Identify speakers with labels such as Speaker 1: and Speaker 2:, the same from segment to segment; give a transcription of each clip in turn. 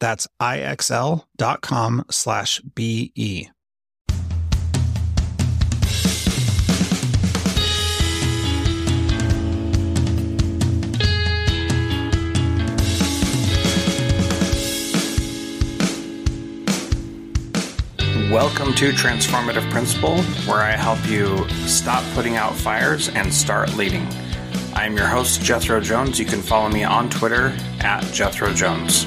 Speaker 1: That's ixl.com slash BE. Welcome to Transformative Principal, where I help you stop putting out fires and start leading. I'm your host, Jethro Jones. You can follow me on Twitter at Jethro Jones.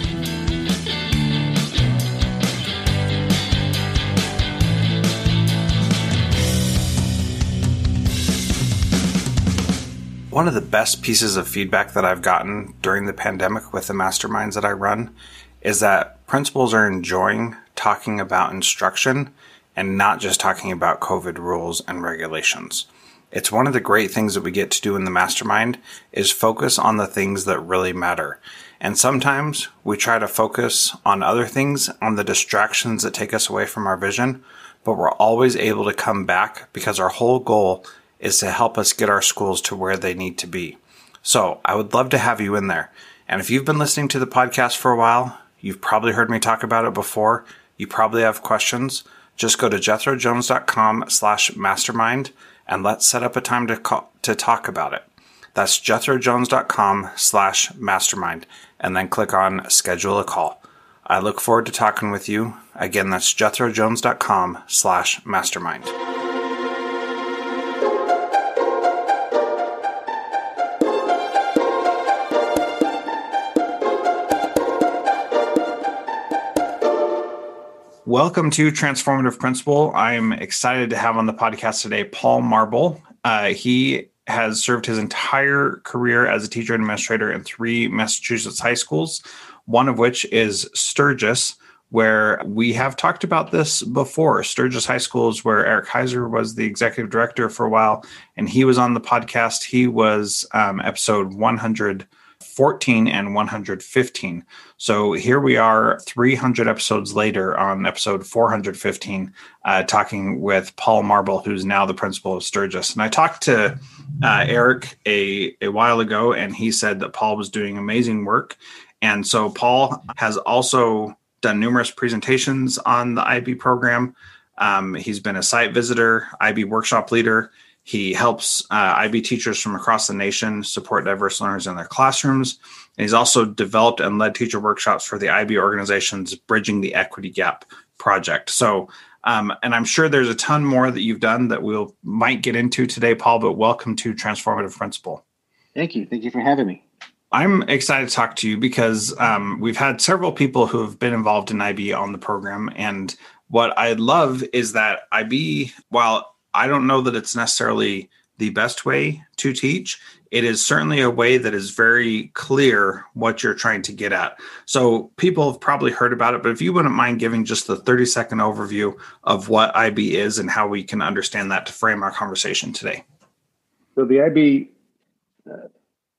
Speaker 1: One of the best pieces of feedback that I've gotten during the pandemic with the masterminds that I run is that principals are enjoying talking about instruction and not just talking about COVID rules and regulations. It's one of the great things that we get to do in the mastermind is focus on the things that really matter. And sometimes we try to focus on other things, on the distractions that take us away from our vision, but we're always able to come back because our whole goal is to help us get our schools to where they need to be. So I would love to have you in there. And if you've been listening to the podcast for a while, you've probably heard me talk about it before. You probably have questions. Just go to jethrojones.com slash mastermind and let's set up a time to call, to talk about it. That's jethrojones.com slash mastermind and then click on schedule a call. I look forward to talking with you. Again, that's jethrojones.com slash mastermind. Welcome to Transformative Principal. I'm excited to have on the podcast today Paul Marble. Uh, he has served his entire career as a teacher and administrator in three Massachusetts high schools, one of which is Sturgis, where we have talked about this before. Sturgis High School is where Eric Hieser was the executive director for a while, and he was on the podcast. He was um, episode 100 14 and 115. So here we are 300 episodes later on episode 415, uh, talking with Paul Marble, who's now the principal of Sturgis. And I talked to uh, Eric a, a while ago, and he said that Paul was doing amazing work. And so Paul has also done numerous presentations on the IB program. Um, he's been a site visitor, IB workshop leader. He helps uh, IB teachers from across the nation support diverse learners in their classrooms. And he's also developed and led teacher workshops for the IB organization's Bridging the Equity Gap project. So, um, and I'm sure there's a ton more that you've done that we'll might get into today, Paul. But welcome to Transformative Principal.
Speaker 2: Thank you. Thank you for having me.
Speaker 1: I'm excited to talk to you because um, we've had several people who have been involved in IB on the program, and what I love is that IB, while I don't know that it's necessarily the best way to teach. It is certainly a way that is very clear what you're trying to get at. So people have probably heard about it, but if you wouldn't mind giving just the 30 second overview of what IB is and how we can understand that to frame our conversation today.
Speaker 2: So the IB uh,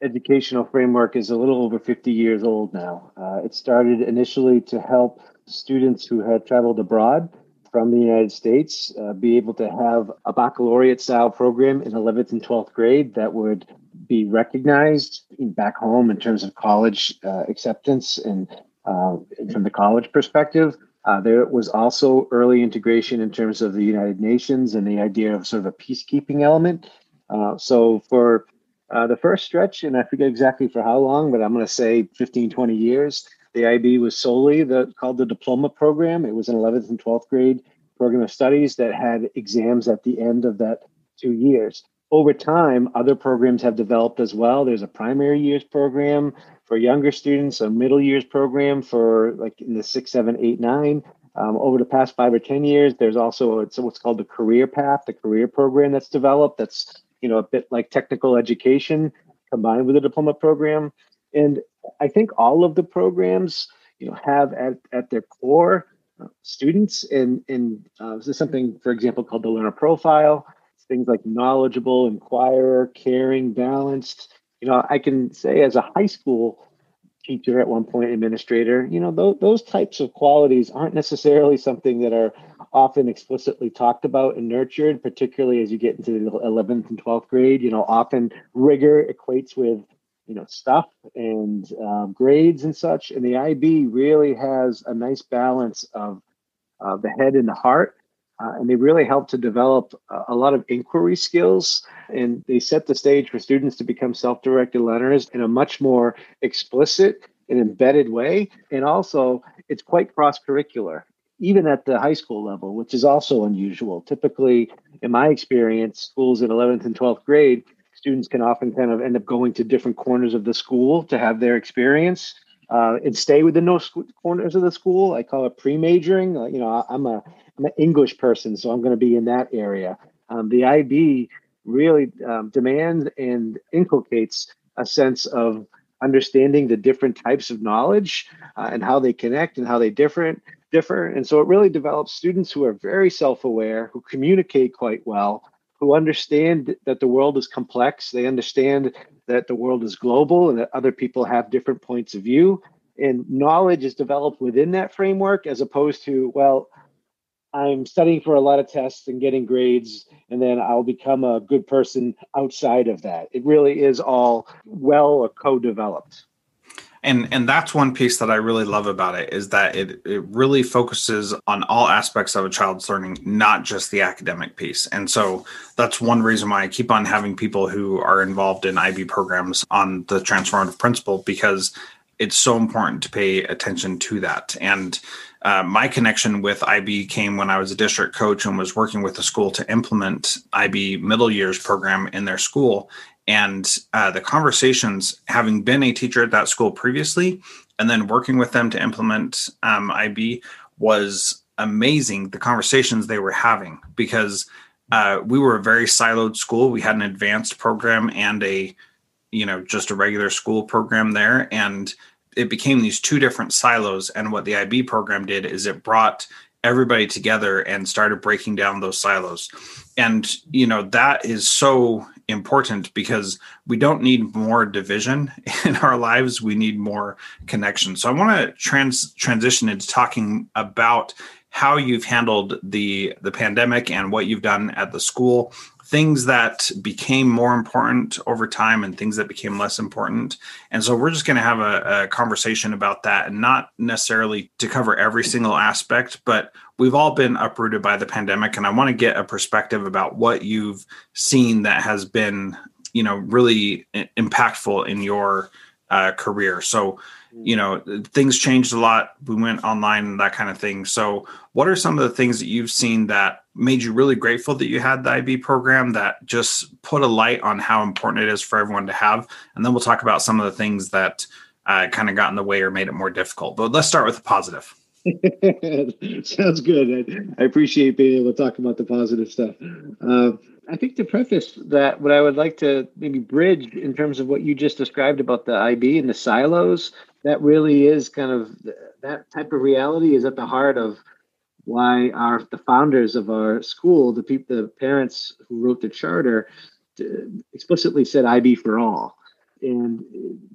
Speaker 2: educational framework is a little over 50 years old now. Uh, it started initially to help students who had traveled abroad from the United States, uh, be able to have a baccalaureate style program in 11th and 12th grade that would be recognized back home in terms of college uh, acceptance and uh, from the college perspective. Uh, there was also early integration in terms of the United Nations and the idea of sort of a peacekeeping element. Uh, so for uh, the first stretch, and I forget exactly for how long, but I'm going to say 15, 20 years, the IB was solely the called the diploma program. It was an 11th and 12th grade program of studies that had exams at the end of that two years. Over time, other programs have developed as well. There's a primary years program for younger students, a middle years program for like in the six, seven, eight, nine. Um, over the past five or ten years, there's also it's what's called the career path, the career program that's developed. That's you know a bit like technical education combined with a diploma program. And I think all of the programs, you know, have at, at their core uh, students. And, and uh, this is something, for example, called the learner profile. It's things like knowledgeable, inquirer, caring, balanced. You know, I can say as a high school teacher at one point, administrator, you know, those, those types of qualities aren't necessarily something that are often explicitly talked about and nurtured, particularly as you get into the 11th and 12th grade. You know, often rigor equates with you know stuff and um, grades and such. And the ib really has a nice balance of uh, the head and the heart uh, and they really help to develop a, lot of inquiry skills. And they set the stage for students to become self-directed learners in a much more explicit and embedded way. And also it's quite cross-curricular even at the high school level which is also unusual. Typically in my experience schools in 11th and 12th grade students can often kind of end up going to different corners of the school to have their experience uh, and stay within those corners of the school. I call it pre-majoring. Uh, you know, I'm a I'm an English person, so I'm going to be in that area. Um, the IB really um, demands and inculcates a sense of understanding the different types of knowledge uh, and how they connect and how they different differ. And so it really develops students who are very self-aware, who communicate quite well, who understand that the world is complex. They understand that the world is global and that other people have different points of view. And knowledge is developed within that framework as opposed to, well, I'm studying for a lot of tests and getting grades, and then I'll become a good person outside of that. It really is all well or co developed
Speaker 1: and and that's one piece that i really love about it is that it it really focuses on all aspects of a child's learning not just the academic piece. And so that's one reason why i keep on having people who are involved in ib programs on the transformative principal because it's so important to pay attention to that. And uh, my connection with IB came when I was a district coach and was working with the school to implement IB middle years program in their school and uh, the conversations having been a teacher at that school previously and then working with them to implement um, ib was amazing the conversations they were having because uh, we were a very siloed school. We had an advanced program and a you know just a regular school program there and it became these two different silos. And what the ib program did is it brought everybody together and started breaking down those silos. And you know that is so important because we don't need more division in our lives. We need more connection. So i want to trans transition into talking about how you've handled the the pandemic and what you've done at the school things that became more important over time and things that became less important. And so we're just going to have a, a, conversation about that and not necessarily to cover every single aspect, but we've all been uprooted by the pandemic. And I want to get a perspective about what you've seen that has been, you know, really impactful in your uh, career. So, you know things changed a lot. We went online and that kind of thing. So what are some of the things that you've seen that made you really grateful that you had the ib program that just put a light on how important it is for everyone to have? And then we'll talk about some of the things that uh, kind of got in the way or made it more difficult. But let's start with the positive.
Speaker 2: Sounds good. I, appreciate being able to talk about the positive stuff. Uh, I think to preface that, what I would like to maybe bridge in terms of what you just described about the IB and the silos that really is kind of that type of reality is at the heart of why our the founders of our school, the people, the parents who wrote the charter, explicitly said IB for all. and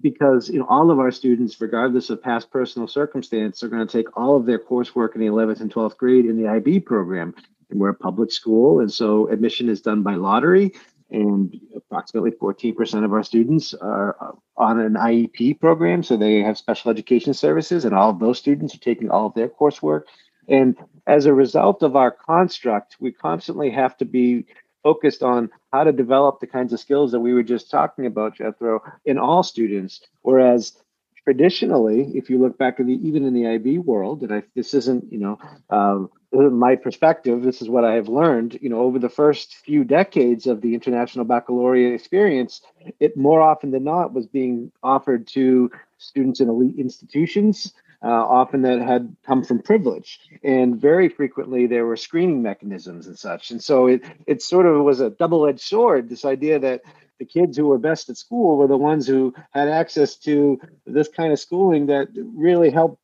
Speaker 2: because you know all of our students regardless of past personal circumstance are going to take all of their coursework in the 11th and 12th grade in the ib program and we're a public school and so admission is done by lottery and approximately 14% of our students are on an iep program so they have special education services and all of those students are taking all of their coursework and as a result of our construct we constantly have to be focused on how to develop the kinds of skills that we were just talking about, Jethro, in all students. Whereas traditionally, if you look back at the even in the IB world, and I, this isn't you know um, my perspective, this is what I have learned. You know, over the first few decades of the international baccalaureate experience, it more often than not was being offered to students in elite institutions uh, often that had come from privilege. And very frequently there were screening mechanisms and such. And so it, it sort of was a double edged sword this idea that the kids who were best at school were the ones who had access to this kind of schooling that really helped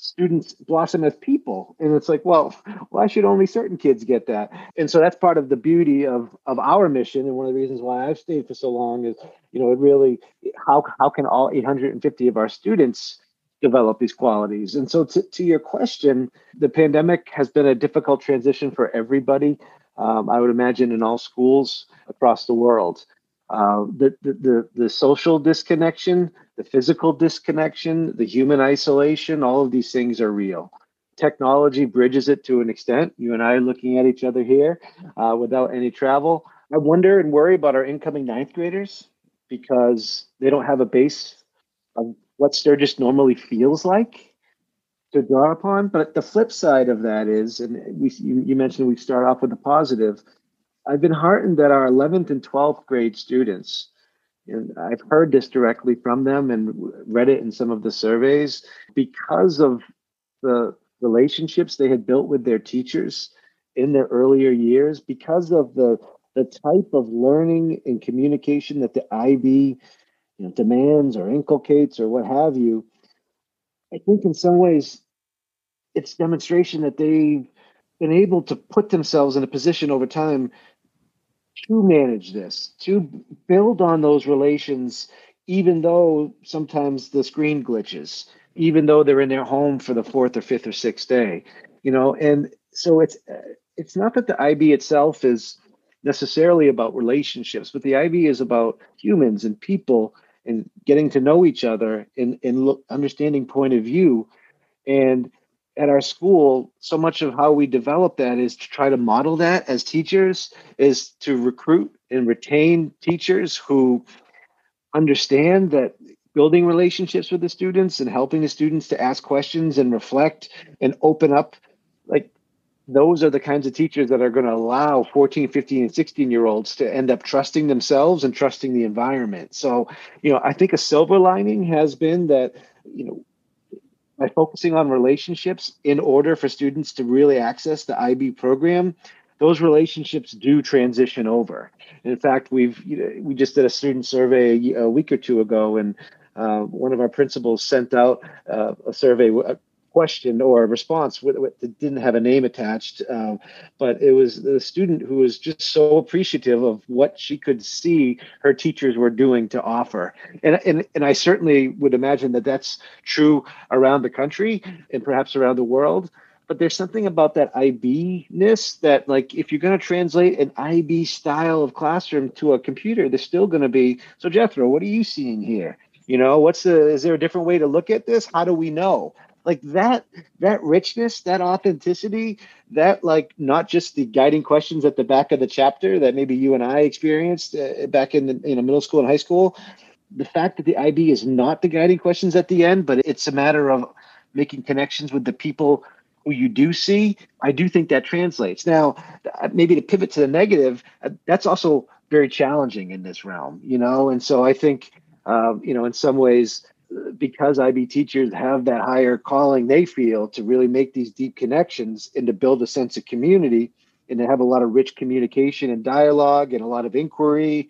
Speaker 2: students blossom as people and it's like well why should only certain kids get that and so that's part of the beauty of of our mission and one of the reasons why i've stayed for so long is you know it really how how can all 850 of our students develop these qualities. And so, to, to your question, the pandemic has been a difficult transition for everybody. Um, I would imagine in all schools across the world. Uh, the, the, the, the social disconnection, the physical disconnection, the human isolation, all of these things are real. Technology bridges it to an extent. You and I are looking at each other here uh, without any travel. I wonder and worry about our incoming ninth graders because they don't have a base of what Sturgis normally feels like to draw upon. But the flip side of that is, and we you, you mentioned we start off with a positive. I've been heartened that our 11th and 12th grade students, and I've heard this directly from them and read it in some of the surveys, because of the relationships they had built with their teachers in their earlier years, because of the the type of learning and communication that the IB you know, demands or inculcates or what have you, I think in some ways it's demonstration that they've been able to put themselves in a position over time to manage this, to build on those relations, even though sometimes the screen glitches, even though they're in their home for the fourth or fifth or sixth day, you know, and so it's uh, it's not that the IB itself is necessarily about relationships, but the IB is about humans and people and getting to know each other and, and look, understanding point of view. And at our school, so much of how we develop that is to try to model that as teachers, is to recruit and retain teachers who understand that building relationships with the students and helping the students to ask questions and reflect and open up like those are the kinds of teachers that are going to allow 14 15 and 16 year olds to end up trusting themselves and trusting the environment. So you know i think a silver lining has been that you know by focusing on relationships in order for students to really access the ib program those relationships do transition over. In fact we've you know, we just did a student survey a, week or two ago and uh, one of our principals sent out uh, a survey question or response with, with, that didn't have a name attached, um, but it was the student who was just so appreciative of what she could see her teachers were doing to offer. And, and, and I certainly would imagine that that's true around the country and perhaps around the world. But there's something about that IB ness that, like, if you're going to translate an IB style of classroom to a computer, there's still going to be. So, Jethro, what are you seeing here? You know, what's the? Is there a different way to look at this? How do we know? Like that that richness that authenticity that like not just the guiding questions at the back of the chapter that maybe you and i experienced uh, back in the, you know middle school and high school the fact that the ib is not the guiding questions at the end but it's a matter of making connections with the people who you do see i do think that translates. Now maybe to pivot to the negative uh, that's also very challenging in this realm you know? And so i think uh, you know in some ways because IB teachers have that higher calling they feel to really make these deep connections and to build a sense of community and to have a lot of rich communication and dialogue and a lot of inquiry,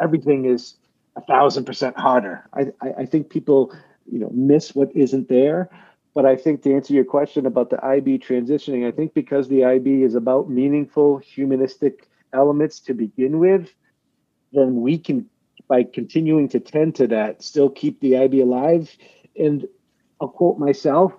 Speaker 2: everything is a thousand percent harder. I, I, I think people, you know, miss what isn't there. But I think to answer your question about the IB transitioning, I think because the IB is about meaningful humanistic elements to begin with, then we can by continuing to tend to that, still keep the IB alive. And I'll quote myself,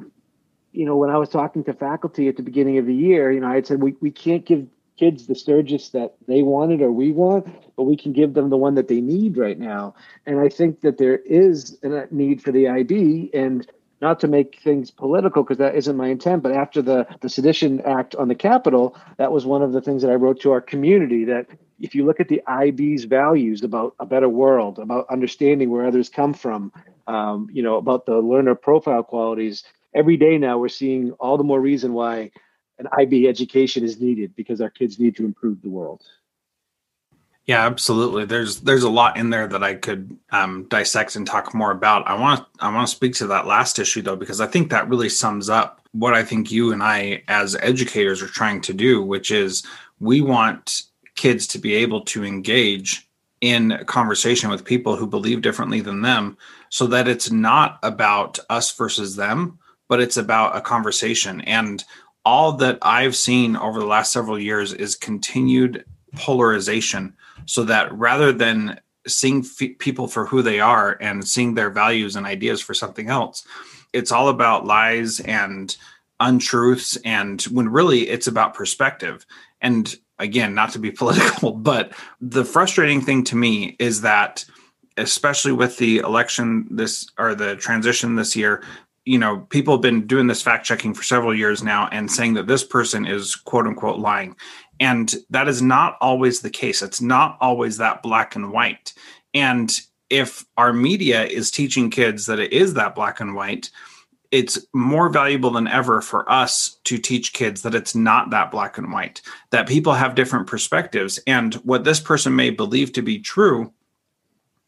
Speaker 2: you know, when I was talking to faculty at the beginning of the year, you know, I had said we, we can't give kids the Sturgis that they wanted or we want, but we can give them the one that they need right now. And I think that there is a need for the IB and not to make things political because that isn't my intent, but after the, the Sedition Act on the Capitol, that was one of the things that I wrote to our community that if you look at the IB's values about a better world, about understanding where others come from, um, you know, about the learner profile qualities, every day now we're seeing all the more reason why an IB education is needed because our kids need to improve the world.
Speaker 1: Yeah, absolutely. There's there's a lot in there that I could um, dissect and talk more about. I want I want to speak to that last issue though because I think that really sums up what I think you and I as educators are trying to do, which is we want kids to be able to engage in conversation with people who believe differently than them, so that it's not about us versus them, but it's about a conversation. And all that I've seen over the last several years is continued polarization so that rather than seeing f- people for who they are and seeing their values and ideas for something else it's all about lies and untruths and when really it's about perspective. And again not to be political but the frustrating thing to me is that especially with the election this or the transition this year you know people have been doing this fact checking for several years now and saying that this person is quote unquote lying and that is not always the case. It's not always that black and white. And if our media is teaching kids that it is that black and white, it's more valuable than ever for us to teach kids that it's not that black and white, that people have different perspectives. And what this person may believe to be true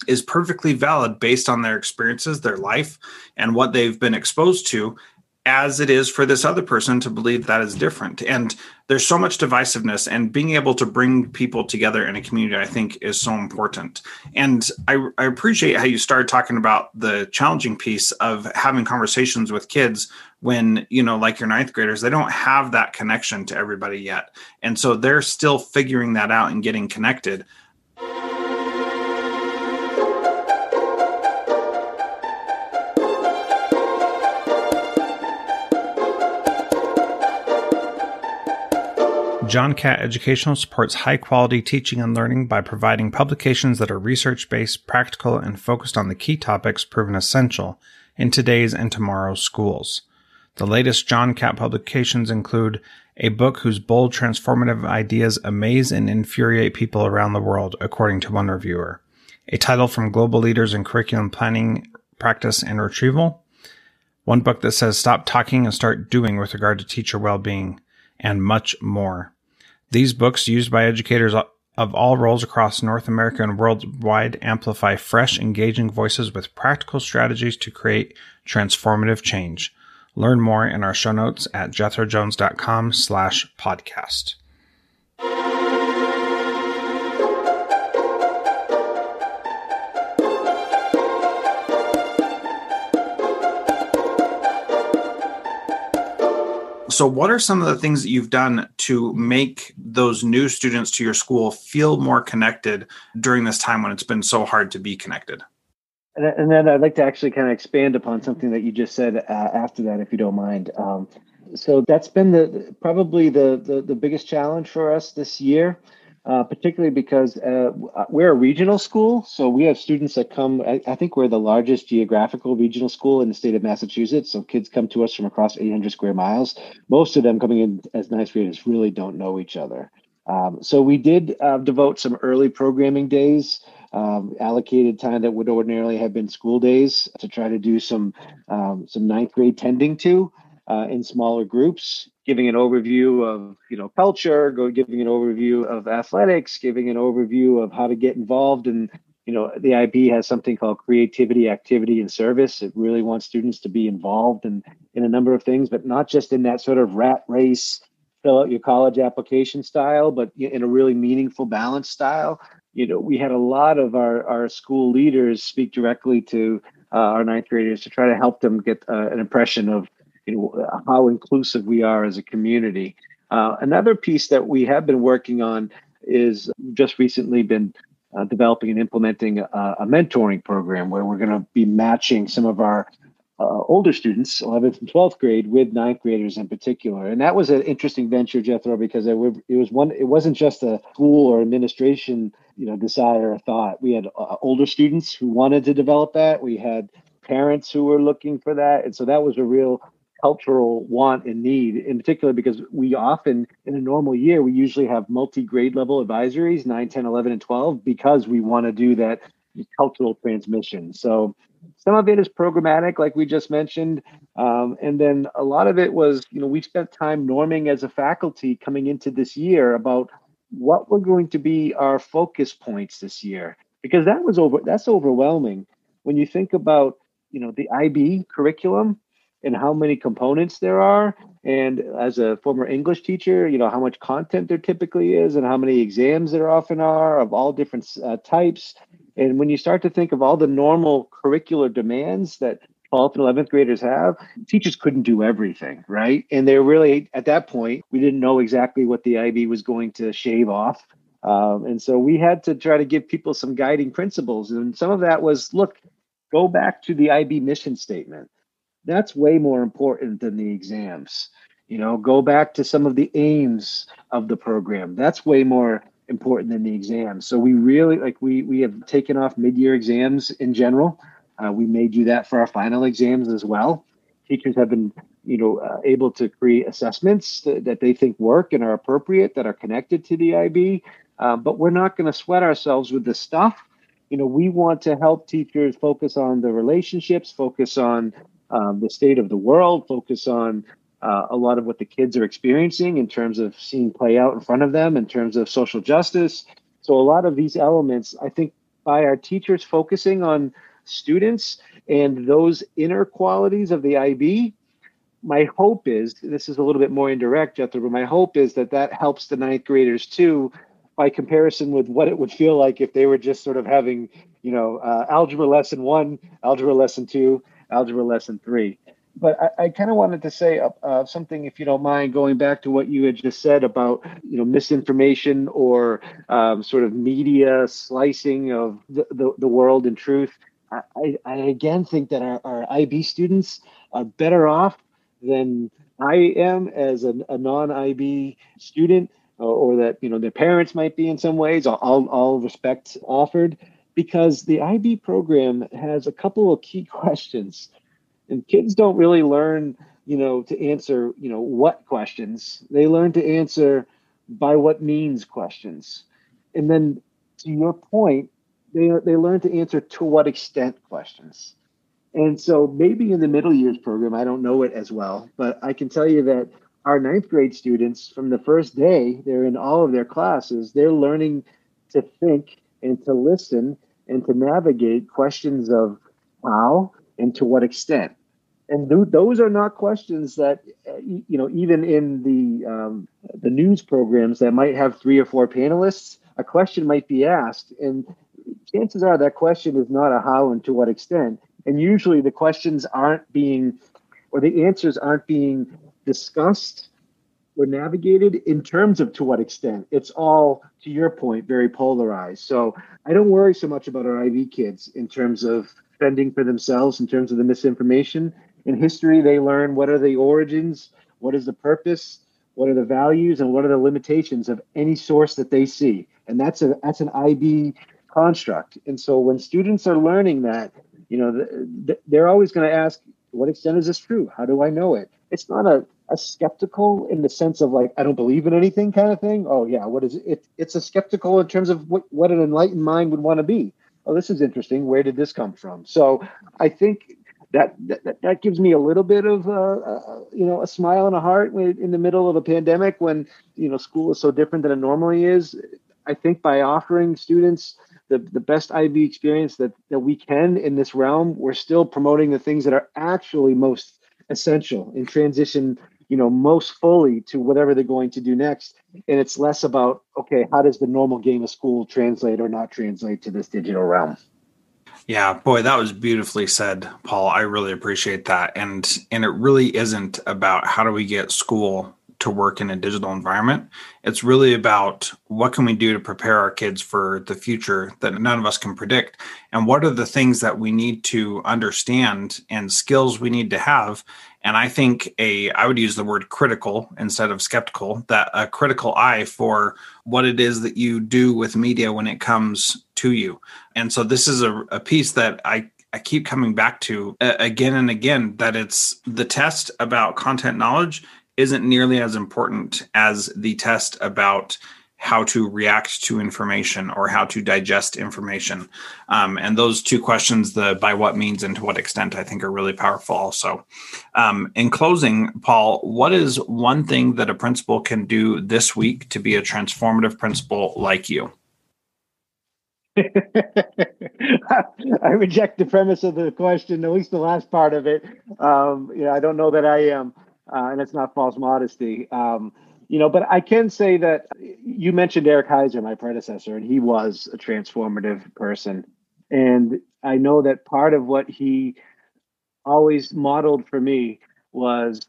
Speaker 1: is perfectly valid based on their experiences, their life, and what they've been exposed to as it is for this other person to believe that is different. And there's so much divisiveness, and being able to bring people together in a community, I think, is so important. And I, I appreciate how you started talking about the challenging piece of having conversations with kids when, you know, like your ninth graders, they don't have that connection to everybody yet. And so they're still figuring that out and getting connected. John Catt Educational supports high quality teaching and learning by providing publications that are research based, practical, and focused on the key topics proven essential in today's and tomorrow's schools. The latest John Catt publications include a book whose bold, transformative ideas amaze and infuriate people around the world, according to one reviewer, a title from global leaders in curriculum planning, practice, and retrieval, one book that says stop talking and start doing with regard to teacher well being, and much more. These books, used by educators of all roles across North America and worldwide, amplify fresh, engaging voices with practical strategies to create transformative change. Learn more in our show notes at jethrojones.com slash podcast. So, what are some of the things that you've done to make those new students to your school feel more connected during this time when it's been so hard to be connected?
Speaker 2: And then I'd like to actually kind of expand upon something that you just said uh, after that, if you don't mind. Um, so that's been the probably the, the the biggest challenge for us this year uh, particularly because uh, we're a regional school. So we have students that come, I, I, think we're the largest geographical regional school in the state of Massachusetts. So kids come to us from across 800 square miles. Most of them coming in as ninth graders really don't know each other. Um, so we did uh, devote some early programming days. Um, allocated time that would ordinarily have been school days to try to do some um, some ninth grade tending to uh, in smaller groups, giving an overview of you know culture, go giving an overview of athletics, giving an overview of how to get involved. And you know the IB has something called creativity, activity, and service. It really wants students to be involved in in a number of things, but not just in that sort of rat race, fill out your college application style, but in a really meaningful, balanced style. You know, we had a lot of our our school leaders speak directly to uh, our ninth graders to try to help them get uh, an impression of you know how inclusive we are as a community. Uh, another piece that we have been working on is just recently been uh, developing and implementing a, a, mentoring program where we're going to be matching some of our uh, older students, 11th and 12th grade, with ninth graders in particular. And that was an interesting venture, Jethro, because it, was one. It wasn't just a school or administration, you know, desire or thought. We had uh, older students who wanted to develop that. We had parents who were looking for that, and so that was a real cultural want and need in particular because we often in a normal year we usually have multi-grade level advisories 9 10 11 and 12 because we want to do that cultural transmission. So some of it is programmatic like we just mentioned um, and then a lot of it was you know we spent time norming as a faculty coming into this year about what were going to be our focus points this year because that was over that's overwhelming. When you think about you know the ib curriculum and how many components there are. And as a former english teacher you know how much content there typically is and how many exams there often are of all different uh, types. And when you start to think of all the normal curricular demands that 12th and 11th graders have teachers couldn't do everything right? And they're really at that point we didn't know exactly what the ib was going to shave off. Um, and so we had to try to give people some guiding principles. And some of that was look go back to the ib mission statement that's way more important than the exams. You know go back to some of the aims of the program. That's way more important than the exams. So we really like we we have taken off mid-year exams in general. Uh, we may do that for our final exams as well. Teachers have been you know uh, able to create assessments that, that, they think work and are appropriate that are connected to the ib uh, but we're not going to sweat ourselves with the stuff. You know we want to help teachers focus on the relationships focus on um, the state of the world, focus on uh, a lot of what the kids are experiencing in terms of seeing play out in front of them, in terms of social justice. So, a lot of these elements, I think, by our teachers focusing on students and those inner qualities of the IB, my hope is this is a little bit more indirect, Jethro, but my hope is that that helps the ninth graders too, by comparison with what it would feel like if they were just sort of having, you know, uh, algebra lesson one, algebra lesson two, algebra lesson three. But I, I kind of wanted to say uh, uh, something, if you don't mind, going back to what you had just said about you know misinformation or um, sort of media slicing of the, the, the world and truth. I, I, again think that our, our IB students are better off than I am as a, non-IB student, or, or, that you know their parents might be in some ways. All, all respect offered, because the IB program has a couple of key questions, and kids don't really learn, you know, to answer, you know, what questions. They learn to answer by what means questions, and then to your point, they they learn to answer to what extent questions. And so maybe in the middle years program, I don't know it as well, but I can tell you that our ninth grade students from the first day they're in all of their classes, they're learning to think and to listen and to navigate questions of how and to what extent. And th- those are not questions that, uh, you know, even in the um, the news programs that might have three or four panelists, a question might be asked, and chances are that question is not a how and to what extent. And usually the questions aren't being, or the answers aren't being discussed or navigated in terms of to what extent. It's all, to your point, very polarized. So I don't worry so much about our IB kids in terms of fending for themselves, in terms of the misinformation. In history, they learn what are the origins, what is the purpose, what are the values, and what are the limitations of any source that they see. And that's a that's an IB construct. And so when students are learning that, you know, they're always going to ask, what extent is this true? How do I know it? It's not a a skeptical in the sense of like I don't believe in anything kind of thing. Oh yeah, what is it? It's a skeptical in terms of what, what an enlightened mind would want to be. Oh, this is interesting. Where did this come from? So I think that that, that gives me a little bit of uh, uh, you know a smile and a heart in the middle of a pandemic when you know school is so different than it normally is. I think by offering students the, the best IB experience that, that we can in this realm, we're still promoting the things that are actually most essential in transition you know most fully to whatever they're going to do next. And it's less about okay how does the normal game of school translate or not translate to this digital realm?
Speaker 1: Yeah boy that was beautifully said paul. I really appreciate that. And and it really isn't about how do we get school to work in a digital environment. It's really about what can we do to prepare our kids for the future that none of us can predict. And what are the things that we need to understand and skills we need to have and I think a I would use the word critical instead of skeptical that a critical eye for what it is that you do with media when it comes to you. And so this is a, a piece that I I keep coming back to uh, again and again that it's the test about content knowledge isn't nearly as important as the test about how to react to information or how to digest information. Um, and those two questions, the by what means and to what extent, I think are really powerful also. Um, in closing, Paul, what is one thing that a principal can do this week to be a transformative principal like you?
Speaker 2: I reject the premise of the question, at least the last part of it. Um, you know, I don't know that I am, uh, and it's not false modesty. Um, you know, but I can say that you mentioned Eric Hieser, my predecessor, and he was a transformative person. And I know that part of what he always modeled for me was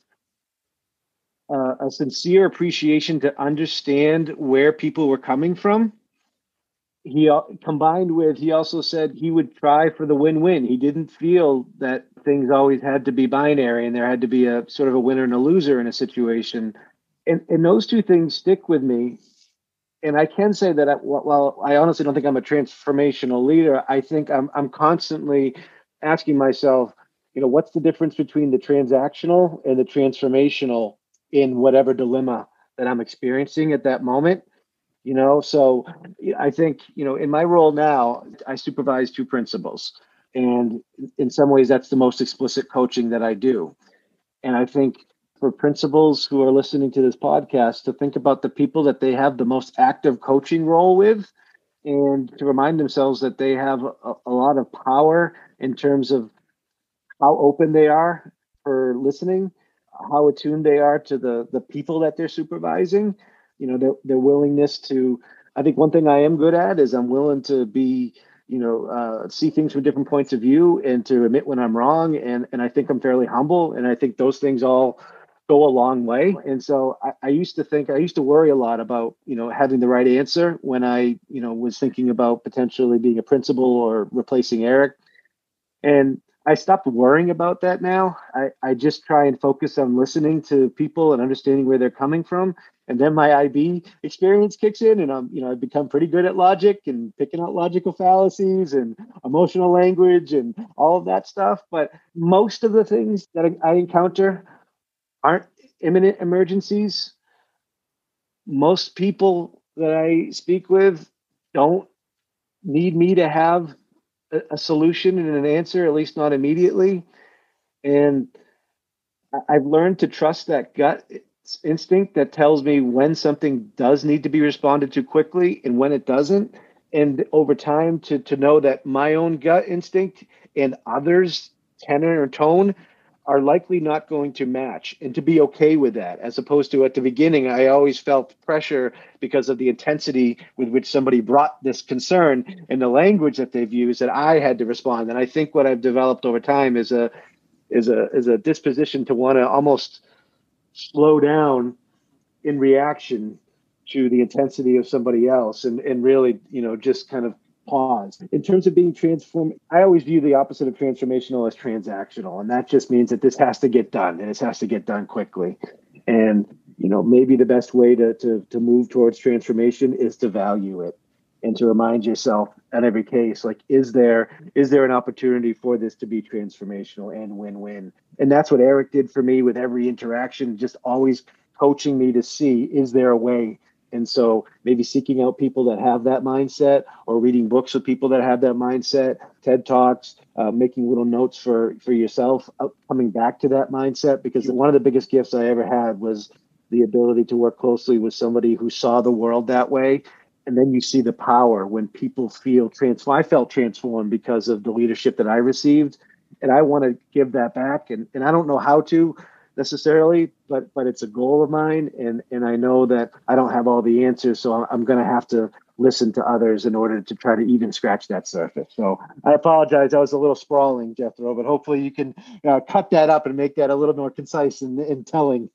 Speaker 2: uh, a sincere appreciation to understand where people were coming from. He combined with he also said he would try for the win-win. He didn't feel that things always had to be binary and there had to be a sort of a winner and a loser in a situation and, and those two things stick with me. And i can say that I, while i honestly don't think i'm a transformational leader i think i'm, I'm constantly asking myself you know what's the difference between the transactional and the transformational in whatever dilemma that i'm experiencing at that moment you know? So i think you know in my role now i supervise two principals. And in some ways that's the most explicit coaching that i do. And i think for principals who are listening to this podcast to think about the people that they have the most active coaching role with and to remind themselves that they have a, a lot of power in terms of how open they are for listening how attuned they are to the the people that they're supervising you know their, their willingness to i think one thing i am good at is i'm willing to be you know uh, see things from different points of view and to admit when i'm wrong. And and i think i'm fairly humble. And i think those things all go a long way and so I, I used to think i used to worry a lot about you know having the right answer when i you know was thinking about potentially being a principal or replacing eric and I stopped worrying about that now. I, I just try and focus on listening to people and understanding where they're coming from and then my IB experience kicks in, and I'm you know I've become pretty good at logic and picking out logical fallacies and emotional language and all of that stuff. But most of the things that I encounter aren't imminent emergencies. Most people that I speak with don't need me to have a, a solution and an answer, at least not immediately. And I've learned to trust that gut instinct that tells me when something does need to be responded to quickly and when it doesn't and over time to to know that my own gut instinct and others tenor or tone are likely not going to match and to be okay with that as opposed to at the beginning i always felt pressure because of the intensity with which somebody brought this concern and the language that they've used that i had to respond. And i think what i've developed over time is a is a is a disposition to want to almost slow down in reaction to the intensity of somebody else and, and really, you know, just kind of pause. In terms of being transformed, I always view the opposite of transformational as transactional. And that just means that this has to get done and this has to get done quickly. And, you know, maybe the best way to, to, to move towards transformation is to value it and to remind yourself in every case like is there is there an opportunity for this to be transformational and win-win and that's what eric did for me with every interaction just always coaching me to see is there a way and so maybe seeking out people that have that mindset or reading books with people that have that mindset ted talks uh, making little notes for for yourself uh, coming back to that mindset because one of the biggest gifts i ever had was the ability to work closely with somebody who saw the world that way and then you see the power when people feel transformed. I felt transformed because of the leadership that I received, and I want to give that back. And and I don't know how to necessarily, but but it's a goal of mine, and and I know that I don't have all the answers, so I'm going to have to listen to others in order to try to even scratch that surface. So I apologize. I was a little sprawling, Jethro, but hopefully you can uh, cut that up and make that a little more concise and, and telling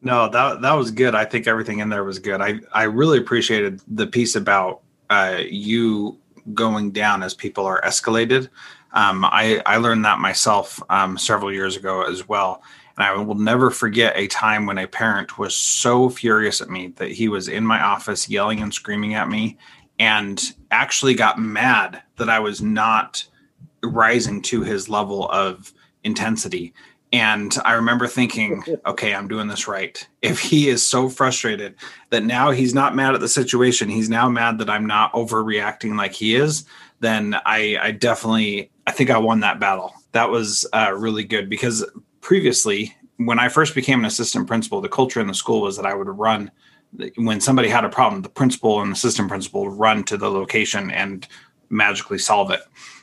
Speaker 1: No, that that was good. I think everything in there was good. I I really appreciated the piece about uh, you going down as people are escalated. Um, I I learned that myself um, several years ago as well, and I will never forget a time when a parent was so furious at me that he was in my office yelling and screaming at me, and actually got mad that I was not rising to his level of intensity and I remember thinking, okay, I'm doing this right. If he is so frustrated that now he's not mad at the situation, he's now mad that I'm not overreacting like he is, then I, I definitely, I think I won that battle. That was uh, really good because previously, when I first became an assistant principal, the culture in the school was that I would run when somebody had a problem, the principal and assistant principal would run to the location and magically solve it.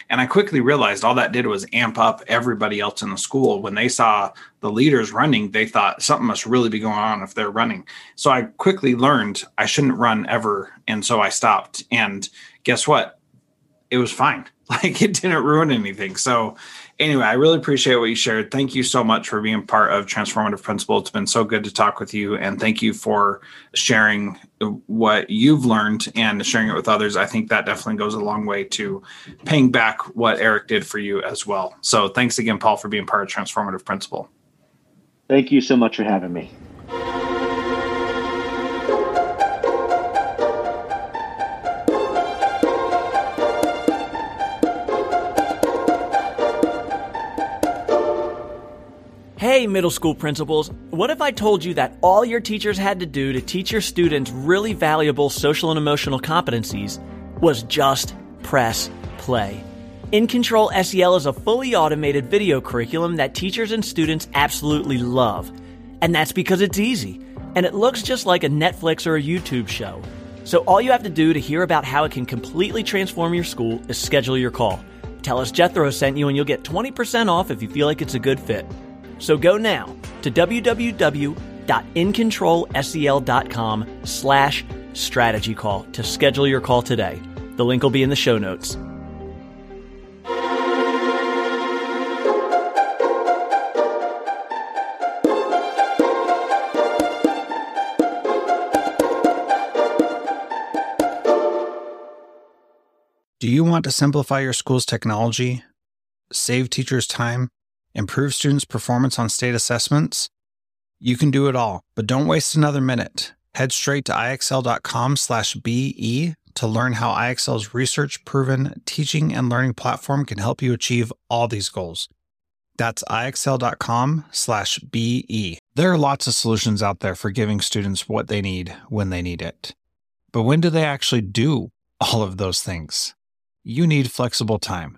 Speaker 1: And I quickly realized all that did was amp up everybody else in the school. When they saw the leaders running, they thought something must really be going on if they're running. So I quickly learned I shouldn't run ever. And so I stopped. And guess what? It was fine. Like it didn't ruin anything. So anyway, I really appreciate what you shared. Thank you so much for being part of Transformative Principal. It's been so good to talk with you. And thank you for sharing what you've learned and sharing it with others. I think that definitely goes a long way to paying back what Eric did for you as well. So thanks again, Paul, for being part of Transformative Principal.
Speaker 2: Thank you so much for having me.
Speaker 3: Hey, middle school principals, what if I told you that all your teachers had to do to teach your students really valuable social and emotional competencies was just press play? In Control SEL is a fully automated video curriculum that teachers and students absolutely love. And that's because it's easy, and it looks just like a Netflix or a YouTube show. So all you have to do to hear about how it can completely transform your school is schedule your call. Tell us Jethro sent you and you'll get 20% off if you feel like it's a good fit. So go now to www.incontrolsel.com slash strategy call to schedule your call today. The link will be in the show notes.
Speaker 1: Do you want to simplify your school's technology, save teachers time, improve students' performance on state assessments? You can do it all, but don't waste another minute. Head straight to ixl.com/be to learn how IXL's research-proven teaching and learning platform can help you achieve all these goals. That's ixl.com/be. There are lots of solutions out there for giving students what they need when they need it. But when do they actually do all of those things? You need flexible time.